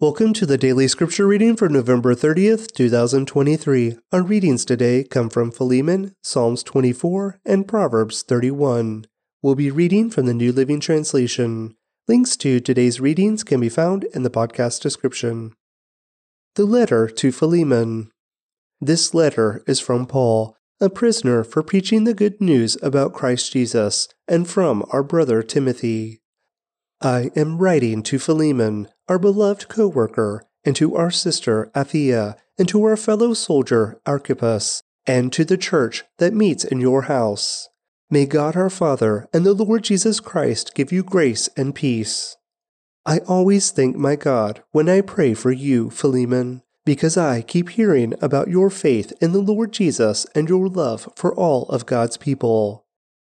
Welcome to the daily scripture reading for November 30th, 2023. Our readings today come from Philemon, Psalms 24, and Proverbs 31. We'll be reading from the New Living Translation. Links to today's readings can be found in the podcast description. The letter to Philemon. This letter is from Paul, a prisoner for preaching the good news about Christ Jesus, and from our brother Timothy. I am writing to Philemon, our beloved co worker, and to our sister Apphia, and to our fellow soldier Archippus, and to the church that meets in your house. May God our Father and the Lord Jesus Christ give you grace and peace. I always thank my God when I pray for you, Philemon, because I keep hearing about your faith in the Lord Jesus and your love for all of God's people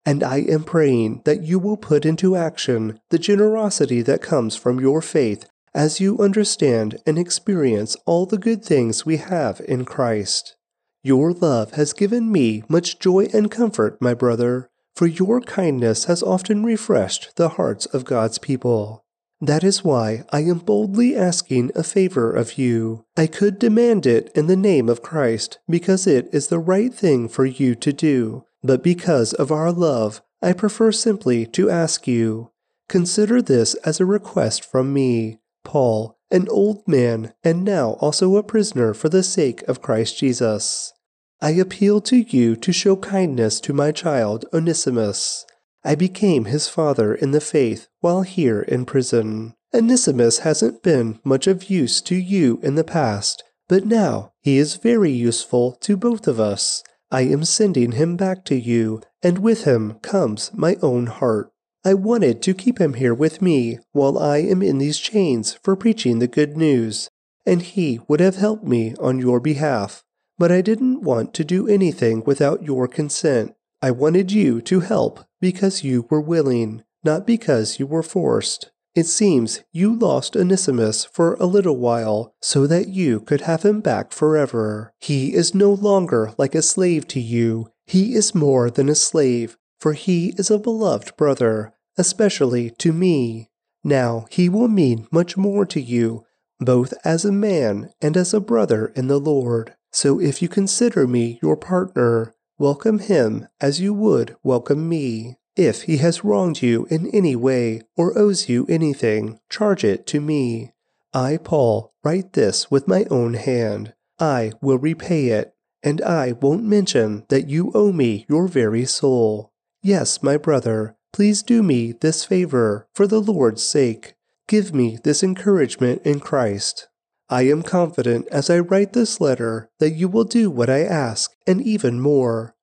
and I am praying that you will put into action the generosity that comes from your faith as you understand and experience all the good things we have in Christ. Your love has given me much joy and comfort, my brother, for your kindness has often refreshed the hearts of God's people. That is why I am boldly asking a favor of you. I could demand it in the name of Christ, because it is the right thing for you to do but because of our love, I prefer simply to ask you. Consider this as a request from me, Paul, an old man and now also a prisoner for the sake of Christ Jesus. I appeal to you to show kindness to my child Onesimus. I became his father in the faith while here in prison. Onesimus hasn't been much of use to you in the past, but now he is very useful to both of us. I am sending him back to you, and with him comes my own heart. I wanted to keep him here with me while I am in these chains for preaching the good news, and he would have helped me on your behalf. But I didn't want to do anything without your consent. I wanted you to help because you were willing, not because you were forced. It seems you lost Onesimus for a little while so that you could have him back forever. He is no longer like a slave to you. He is more than a slave, for he is a beloved brother, especially to me. Now he will mean much more to you, both as a man and as a brother in the Lord. So if you consider me your partner, welcome him as you would welcome me. If he has wronged you in any way or owes you anything, charge it to me. I, Paul, write this with my own hand. I will repay it, and I won't mention that you owe me your very soul. Yes, my brother, please do me this favor for the Lord's sake. Give me this encouragement in Christ. I am confident as I write this letter that you will do what I ask and even more.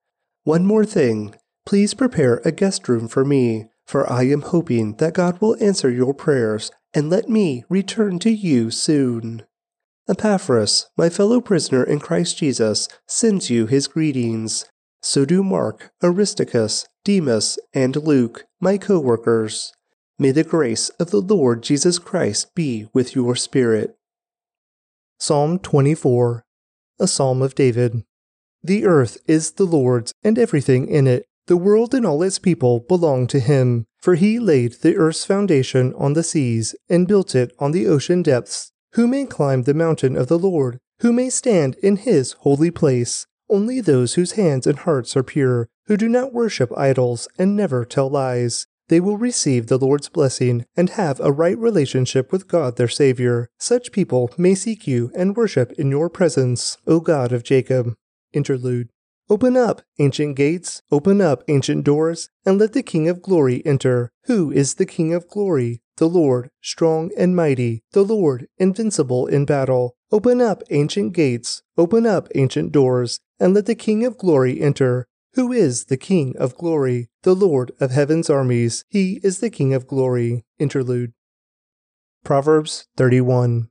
One more thing Please prepare a guest room for me, for I am hoping that God will answer your prayers and let me return to you soon. Epaphras, my fellow prisoner in Christ Jesus, sends you his greetings. So do Mark, Aristarchus, Demas, and Luke, my co workers. May the grace of the Lord Jesus Christ be with your spirit. Psalm 24 A Psalm of David. The earth is the Lord's and everything in it the world and all its people belong to him, for he laid the earth's foundation on the seas and built it on the ocean depths. Who may climb the mountain of the Lord? Who may stand in his holy place? Only those whose hands and hearts are pure, who do not worship idols and never tell lies. They will receive the Lord's blessing and have a right relationship with God their Savior. Such people may seek you and worship in your presence, O God of Jacob. Interlude. Open up, ancient gates, open up, ancient doors, and let the King of glory enter. Who is the King of glory? The Lord, strong and mighty, the Lord, invincible in battle. Open up, ancient gates, open up, ancient doors, and let the King of glory enter. Who is the King of glory? The Lord of heaven's armies. He is the King of glory. Interlude. Proverbs 31.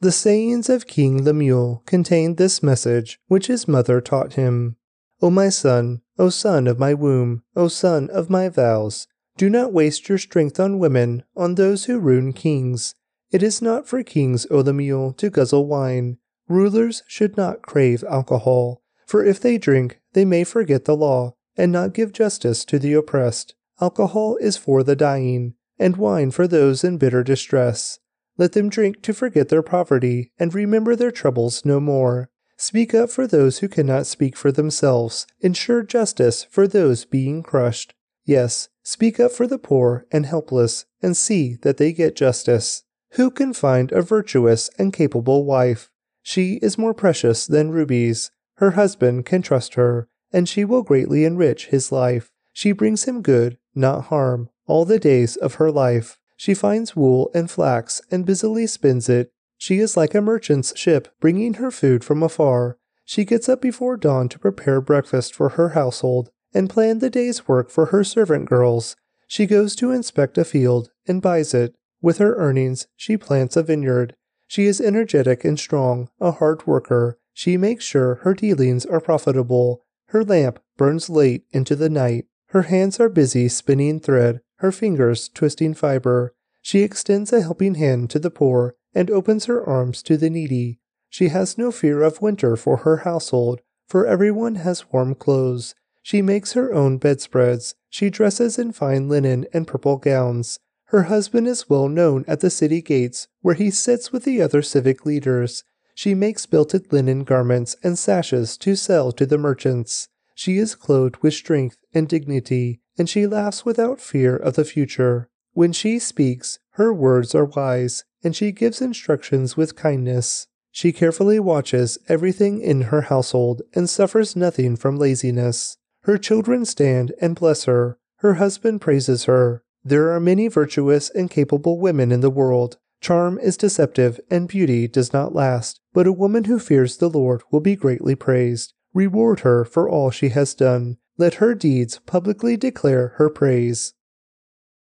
The sayings of King Lemuel contain this message which his mother taught him. O my son, O son of my womb, O son of my vows, do not waste your strength on women, on those who ruin kings. It is not for kings, O Lemuel, to guzzle wine. Rulers should not crave alcohol, for if they drink, they may forget the law, and not give justice to the oppressed. Alcohol is for the dying, and wine for those in bitter distress. Let them drink to forget their poverty and remember their troubles no more. Speak up for those who cannot speak for themselves. Ensure justice for those being crushed. Yes, speak up for the poor and helpless and see that they get justice. Who can find a virtuous and capable wife? She is more precious than rubies. Her husband can trust her, and she will greatly enrich his life. She brings him good, not harm, all the days of her life. She finds wool and flax and busily spins it. She is like a merchant's ship bringing her food from afar. She gets up before dawn to prepare breakfast for her household and plan the day's work for her servant girls. She goes to inspect a field and buys it. With her earnings, she plants a vineyard. She is energetic and strong, a hard worker. She makes sure her dealings are profitable. Her lamp burns late into the night. Her hands are busy spinning thread, her fingers twisting fiber. She extends a helping hand to the poor and opens her arms to the needy. She has no fear of winter for her household, for everyone has warm clothes. She makes her own bedspreads. She dresses in fine linen and purple gowns. Her husband is well known at the city gates, where he sits with the other civic leaders. She makes belted linen garments and sashes to sell to the merchants. She is clothed with strength and dignity, and she laughs without fear of the future. When she speaks, her words are wise, and she gives instructions with kindness. She carefully watches everything in her household and suffers nothing from laziness. Her children stand and bless her. Her husband praises her. There are many virtuous and capable women in the world. Charm is deceptive and beauty does not last, but a woman who fears the Lord will be greatly praised. Reward her for all she has done. Let her deeds publicly declare her praise.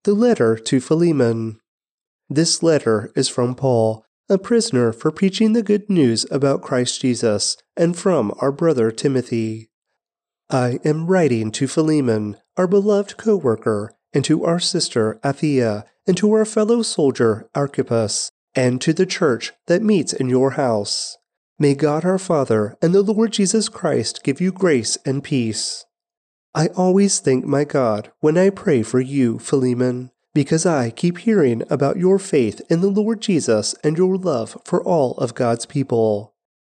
The letter to Philemon. This letter is from Paul, a prisoner for preaching the good news about Christ Jesus, and from our brother Timothy. I am writing to Philemon, our beloved co worker and to our sister Apphia, and to our fellow soldier Archippus, and to the church that meets in your house. May God our Father and the Lord Jesus Christ give you grace and peace. I always thank my God when I pray for you, Philemon, because I keep hearing about your faith in the Lord Jesus and your love for all of God's people.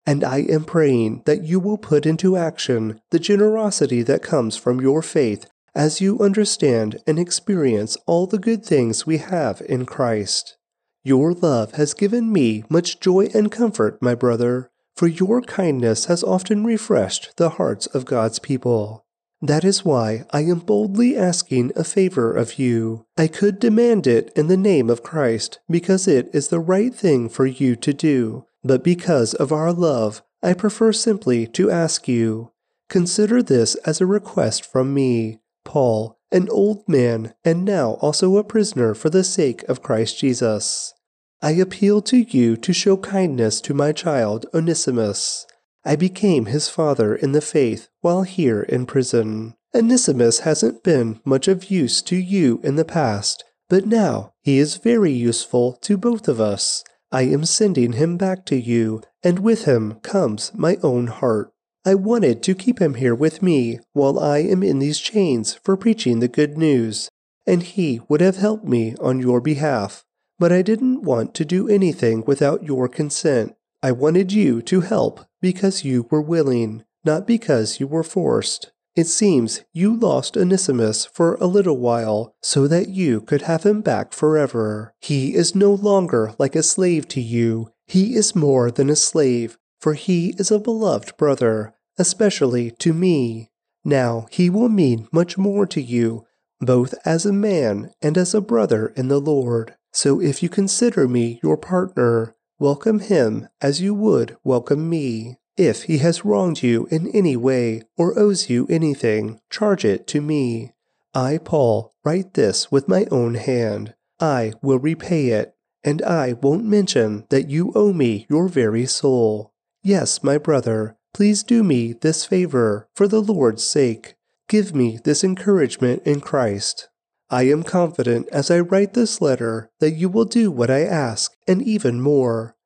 And I am praying that you will put into action the generosity that comes from your faith as you understand and experience all the good things we have in Christ. Your love has given me much joy and comfort, my brother, for your kindness has often refreshed the hearts of God's people. That is why I am boldly asking a favor of you. I could demand it in the name of Christ, because it is the right thing for you to do, but because of our love, I prefer simply to ask you. Consider this as a request from me, Paul, an old man and now also a prisoner for the sake of Christ Jesus. I appeal to you to show kindness to my child Onesimus. I became his father in the faith while here in prison. Onesimus hasn't been much of use to you in the past, but now he is very useful to both of us. I am sending him back to you, and with him comes my own heart. I wanted to keep him here with me while I am in these chains for preaching the good news, and he would have helped me on your behalf. But I didn't want to do anything without your consent. I wanted you to help because you were willing, not because you were forced. It seems you lost Onesimus for a little while so that you could have him back forever. He is no longer like a slave to you. He is more than a slave, for he is a beloved brother, especially to me. Now he will mean much more to you, both as a man and as a brother in the Lord. So if you consider me your partner, welcome him as you would welcome me. If he has wronged you in any way or owes you anything, charge it to me. I, Paul, write this with my own hand. I will repay it, and I won't mention that you owe me your very soul. Yes, my brother, please do me this favor for the Lord's sake. Give me this encouragement in Christ. I am confident as I write this letter that you will do what I ask and even more.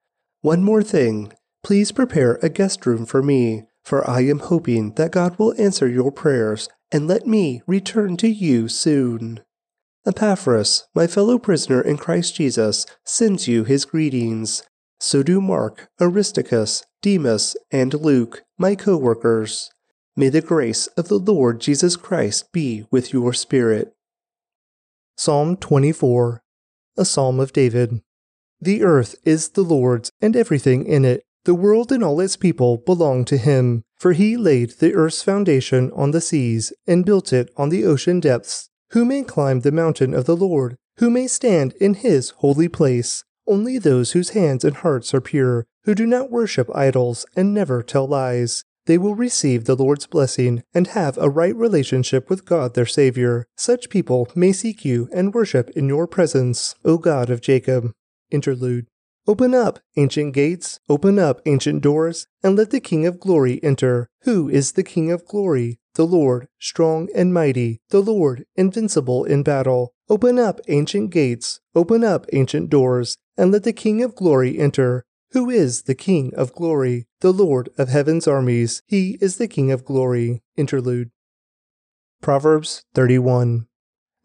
One more thing please prepare a guest room for me, for I am hoping that God will answer your prayers and let me return to you soon. Epaphras, my fellow prisoner in Christ Jesus, sends you his greetings. So do Mark, Aristarchus, Demas, and Luke, my co workers. May the grace of the Lord Jesus Christ be with your spirit. Psalm 24 A Psalm of David. The earth is the Lord's and everything in it. The world and all its people belong to him. For he laid the earth's foundation on the seas and built it on the ocean depths. Who may climb the mountain of the Lord? Who may stand in his holy place? Only those whose hands and hearts are pure, who do not worship idols and never tell lies. They will receive the Lord's blessing and have a right relationship with God their Savior. Such people may seek you and worship in your presence, O God of Jacob. Interlude. Open up, ancient gates, open up, ancient doors, and let the King of glory enter. Who is the King of glory? The Lord, strong and mighty, the Lord, invincible in battle. Open up, ancient gates, open up, ancient doors, and let the King of glory enter. Who is the King of glory? The Lord of heaven's armies. He is the King of glory. Interlude. Proverbs 31.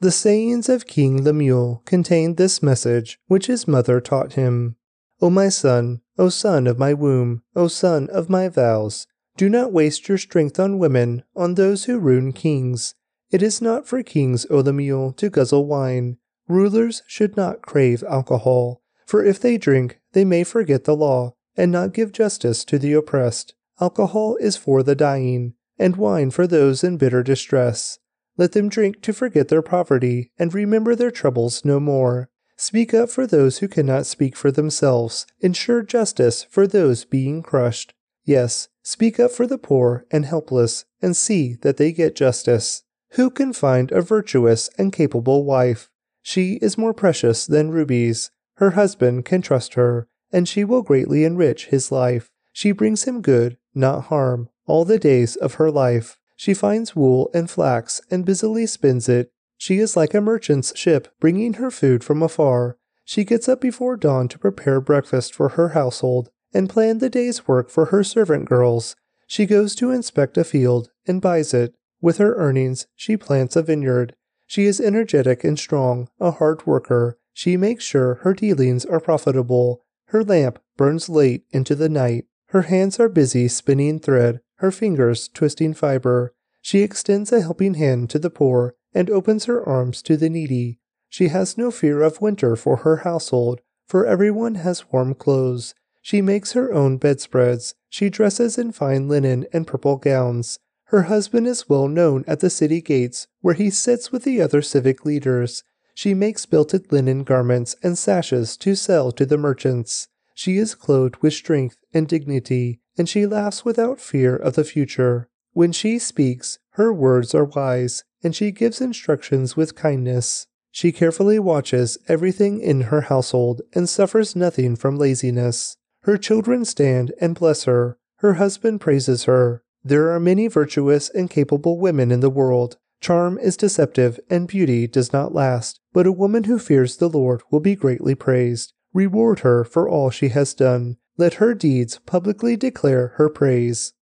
The sayings of King Lemuel contain this message, which his mother taught him. O my son, O son of my womb, O son of my vows, do not waste your strength on women, on those who ruin kings. It is not for kings, O Lemuel, to guzzle wine. Rulers should not crave alcohol. For if they drink, they may forget the law, and not give justice to the oppressed. Alcohol is for the dying, and wine for those in bitter distress. Let them drink to forget their poverty, and remember their troubles no more. Speak up for those who cannot speak for themselves. Ensure justice for those being crushed. Yes, speak up for the poor and helpless, and see that they get justice. Who can find a virtuous and capable wife? She is more precious than rubies. Her husband can trust her, and she will greatly enrich his life. She brings him good, not harm, all the days of her life. She finds wool and flax and busily spins it. She is like a merchant's ship bringing her food from afar. She gets up before dawn to prepare breakfast for her household and plan the day's work for her servant girls. She goes to inspect a field and buys it. With her earnings, she plants a vineyard. She is energetic and strong, a hard worker, she makes sure her dealings are profitable. Her lamp burns late into the night. Her hands are busy spinning thread, her fingers twisting fiber. She extends a helping hand to the poor and opens her arms to the needy. She has no fear of winter for her household, for everyone has warm clothes. She makes her own bedspreads. She dresses in fine linen and purple gowns. Her husband is well known at the city gates, where he sits with the other civic leaders. She makes belted linen garments and sashes to sell to the merchants. She is clothed with strength and dignity, and she laughs without fear of the future. When she speaks, her words are wise, and she gives instructions with kindness. She carefully watches everything in her household and suffers nothing from laziness. Her children stand and bless her. Her husband praises her. There are many virtuous and capable women in the world, Charm is deceptive, and beauty does not last, but a woman who fears the Lord will be greatly praised. Reward her for all she has done. Let her deeds publicly declare her praise.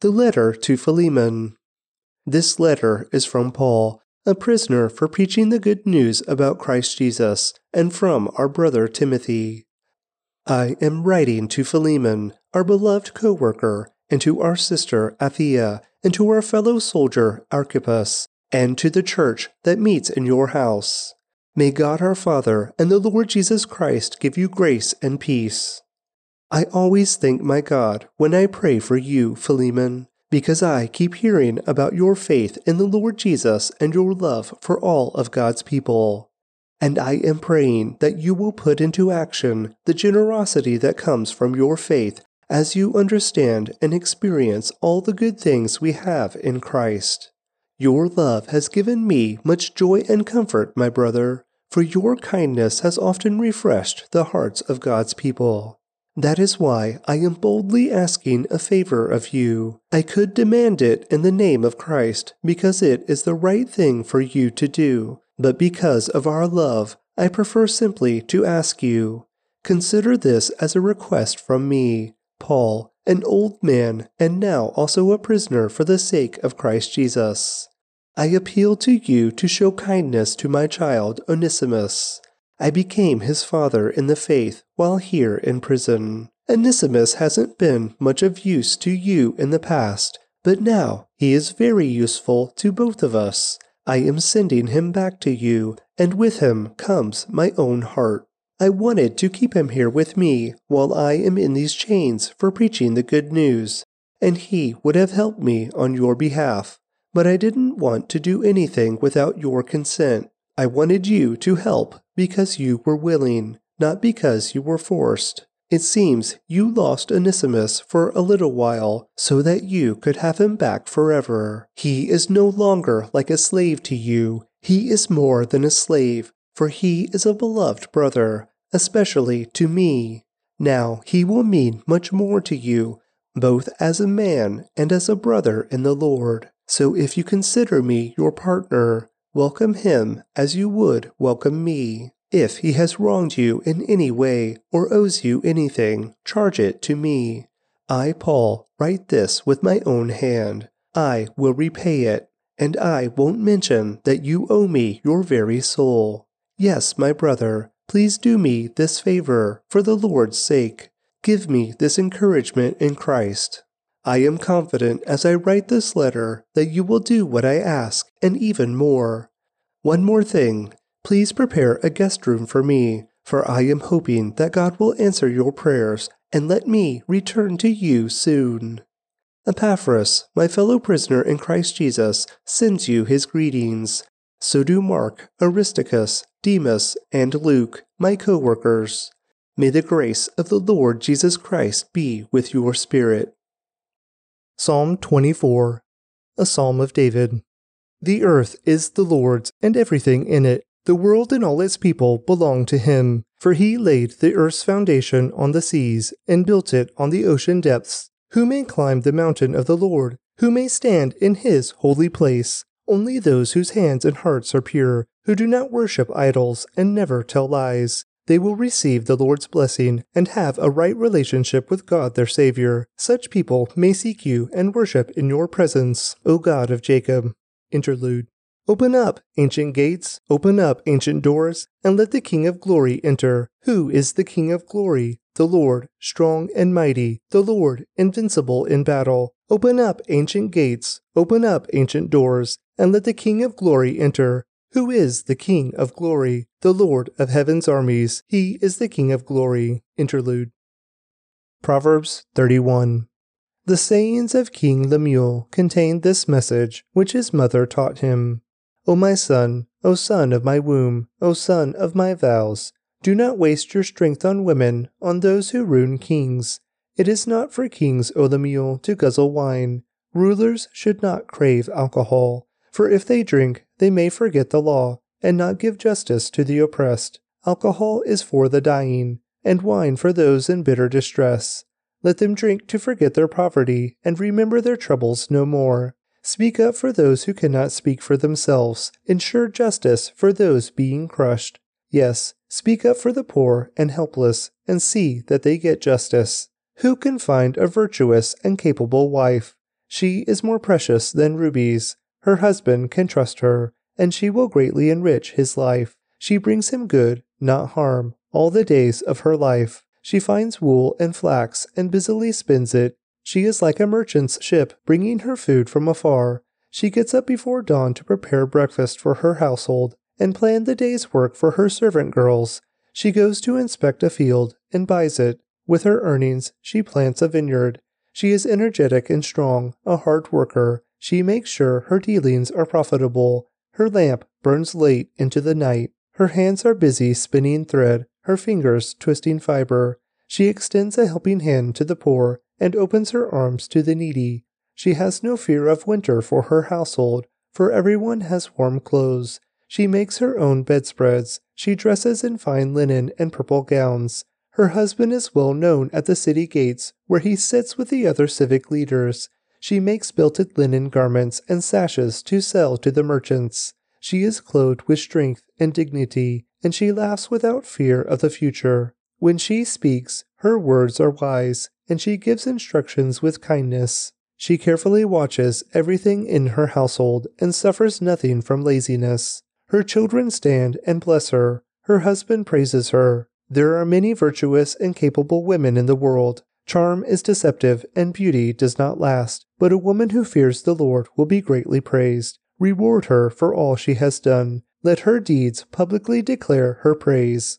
The letter to Philemon. This letter is from Paul, a prisoner for preaching the good news about Christ Jesus, and from our brother Timothy. I am writing to Philemon, our beloved co worker, and to our sister Apphia and to our fellow soldier Archippus, and to the church that meets in your house. May God our Father and the Lord Jesus Christ give you grace and peace. I always thank my God when I pray for you, Philemon, because I keep hearing about your faith in the Lord Jesus and your love for all of God's people. And I am praying that you will put into action the generosity that comes from your faith as you understand and experience all the good things we have in Christ. Your love has given me much joy and comfort, my brother, for your kindness has often refreshed the hearts of God's people. That is why I am boldly asking a favor of you. I could demand it in the name of Christ, because it is the right thing for you to do, but because of our love, I prefer simply to ask you. Consider this as a request from me. Paul, an old man and now also a prisoner for the sake of Christ Jesus. I appeal to you to show kindness to my child Onesimus. I became his father in the faith while here in prison. Onesimus hasn't been much of use to you in the past, but now he is very useful to both of us. I am sending him back to you, and with him comes my own heart. I wanted to keep him here with me while I am in these chains for preaching the good news, and he would have helped me on your behalf. But I didn't want to do anything without your consent. I wanted you to help because you were willing, not because you were forced. It seems you lost Onesimus for a little while so that you could have him back forever. He is no longer like a slave to you. He is more than a slave, for he is a beloved brother, especially to me. Now he will mean much more to you, both as a man and as a brother in the Lord. So if you consider me your partner, welcome him as you would welcome me. If he has wronged you in any way or owes you anything, charge it to me. I, Paul, write this with my own hand. I will repay it, and I won't mention that you owe me your very soul. Yes, my brother, please do me this favor for the Lord's sake. Give me this encouragement in Christ. I am confident as I write this letter that you will do what I ask and even more. One more thing please prepare a guest room for me, for I am hoping that God will answer your prayers and let me return to you soon. Epaphras, my fellow prisoner in Christ Jesus, sends you his greetings. So do Mark, Aristarchus, Demas, and Luke, my co workers. May the grace of the Lord Jesus Christ be with your spirit. Psalm 24 A Psalm of David. The earth is the Lord's and everything in it. The world and all its people belong to him, for he laid the earth's foundation on the seas and built it on the ocean depths. Who may climb the mountain of the Lord? Who may stand in his holy place? Only those whose hands and hearts are pure, who do not worship idols and never tell lies. They will receive the Lord's blessing and have a right relationship with God their Savior. Such people may seek you and worship in your presence, O God of Jacob. Interlude. Open up, ancient gates, open up, ancient doors, and let the King of glory enter. Who is the King of glory? The Lord, strong and mighty, the Lord, invincible in battle. Open up, ancient gates, open up, ancient doors, and let the King of glory enter. Who is the King of glory? The Lord of heaven's armies. He is the King of glory. Interlude. Proverbs 31. The sayings of King Lemuel contain this message, which his mother taught him. O my son, O son of my womb, O son of my vows, do not waste your strength on women, on those who ruin kings. It is not for kings, O Lemuel, to guzzle wine. Rulers should not crave alcohol. For if they drink, they may forget the law, and not give justice to the oppressed. Alcohol is for the dying, and wine for those in bitter distress. Let them drink to forget their poverty, and remember their troubles no more. Speak up for those who cannot speak for themselves. Ensure justice for those being crushed. Yes, speak up for the poor and helpless, and see that they get justice. Who can find a virtuous and capable wife? She is more precious than rubies. Her husband can trust her, and she will greatly enrich his life. She brings him good, not harm, all the days of her life. She finds wool and flax and busily spins it. She is like a merchant's ship bringing her food from afar. She gets up before dawn to prepare breakfast for her household and plan the day's work for her servant girls. She goes to inspect a field and buys it. With her earnings, she plants a vineyard. She is energetic and strong, a hard worker, she makes sure her dealings are profitable. Her lamp burns late into the night. Her hands are busy spinning thread, her fingers twisting fiber. She extends a helping hand to the poor and opens her arms to the needy. She has no fear of winter for her household, for everyone has warm clothes. She makes her own bedspreads. She dresses in fine linen and purple gowns. Her husband is well known at the city gates, where he sits with the other civic leaders. She makes belted linen garments and sashes to sell to the merchants. She is clothed with strength and dignity, and she laughs without fear of the future. When she speaks, her words are wise, and she gives instructions with kindness. She carefully watches everything in her household and suffers nothing from laziness. Her children stand and bless her. Her husband praises her. There are many virtuous and capable women in the world. Charm is deceptive and beauty does not last, but a woman who fears the Lord will be greatly praised. Reward her for all she has done. Let her deeds publicly declare her praise.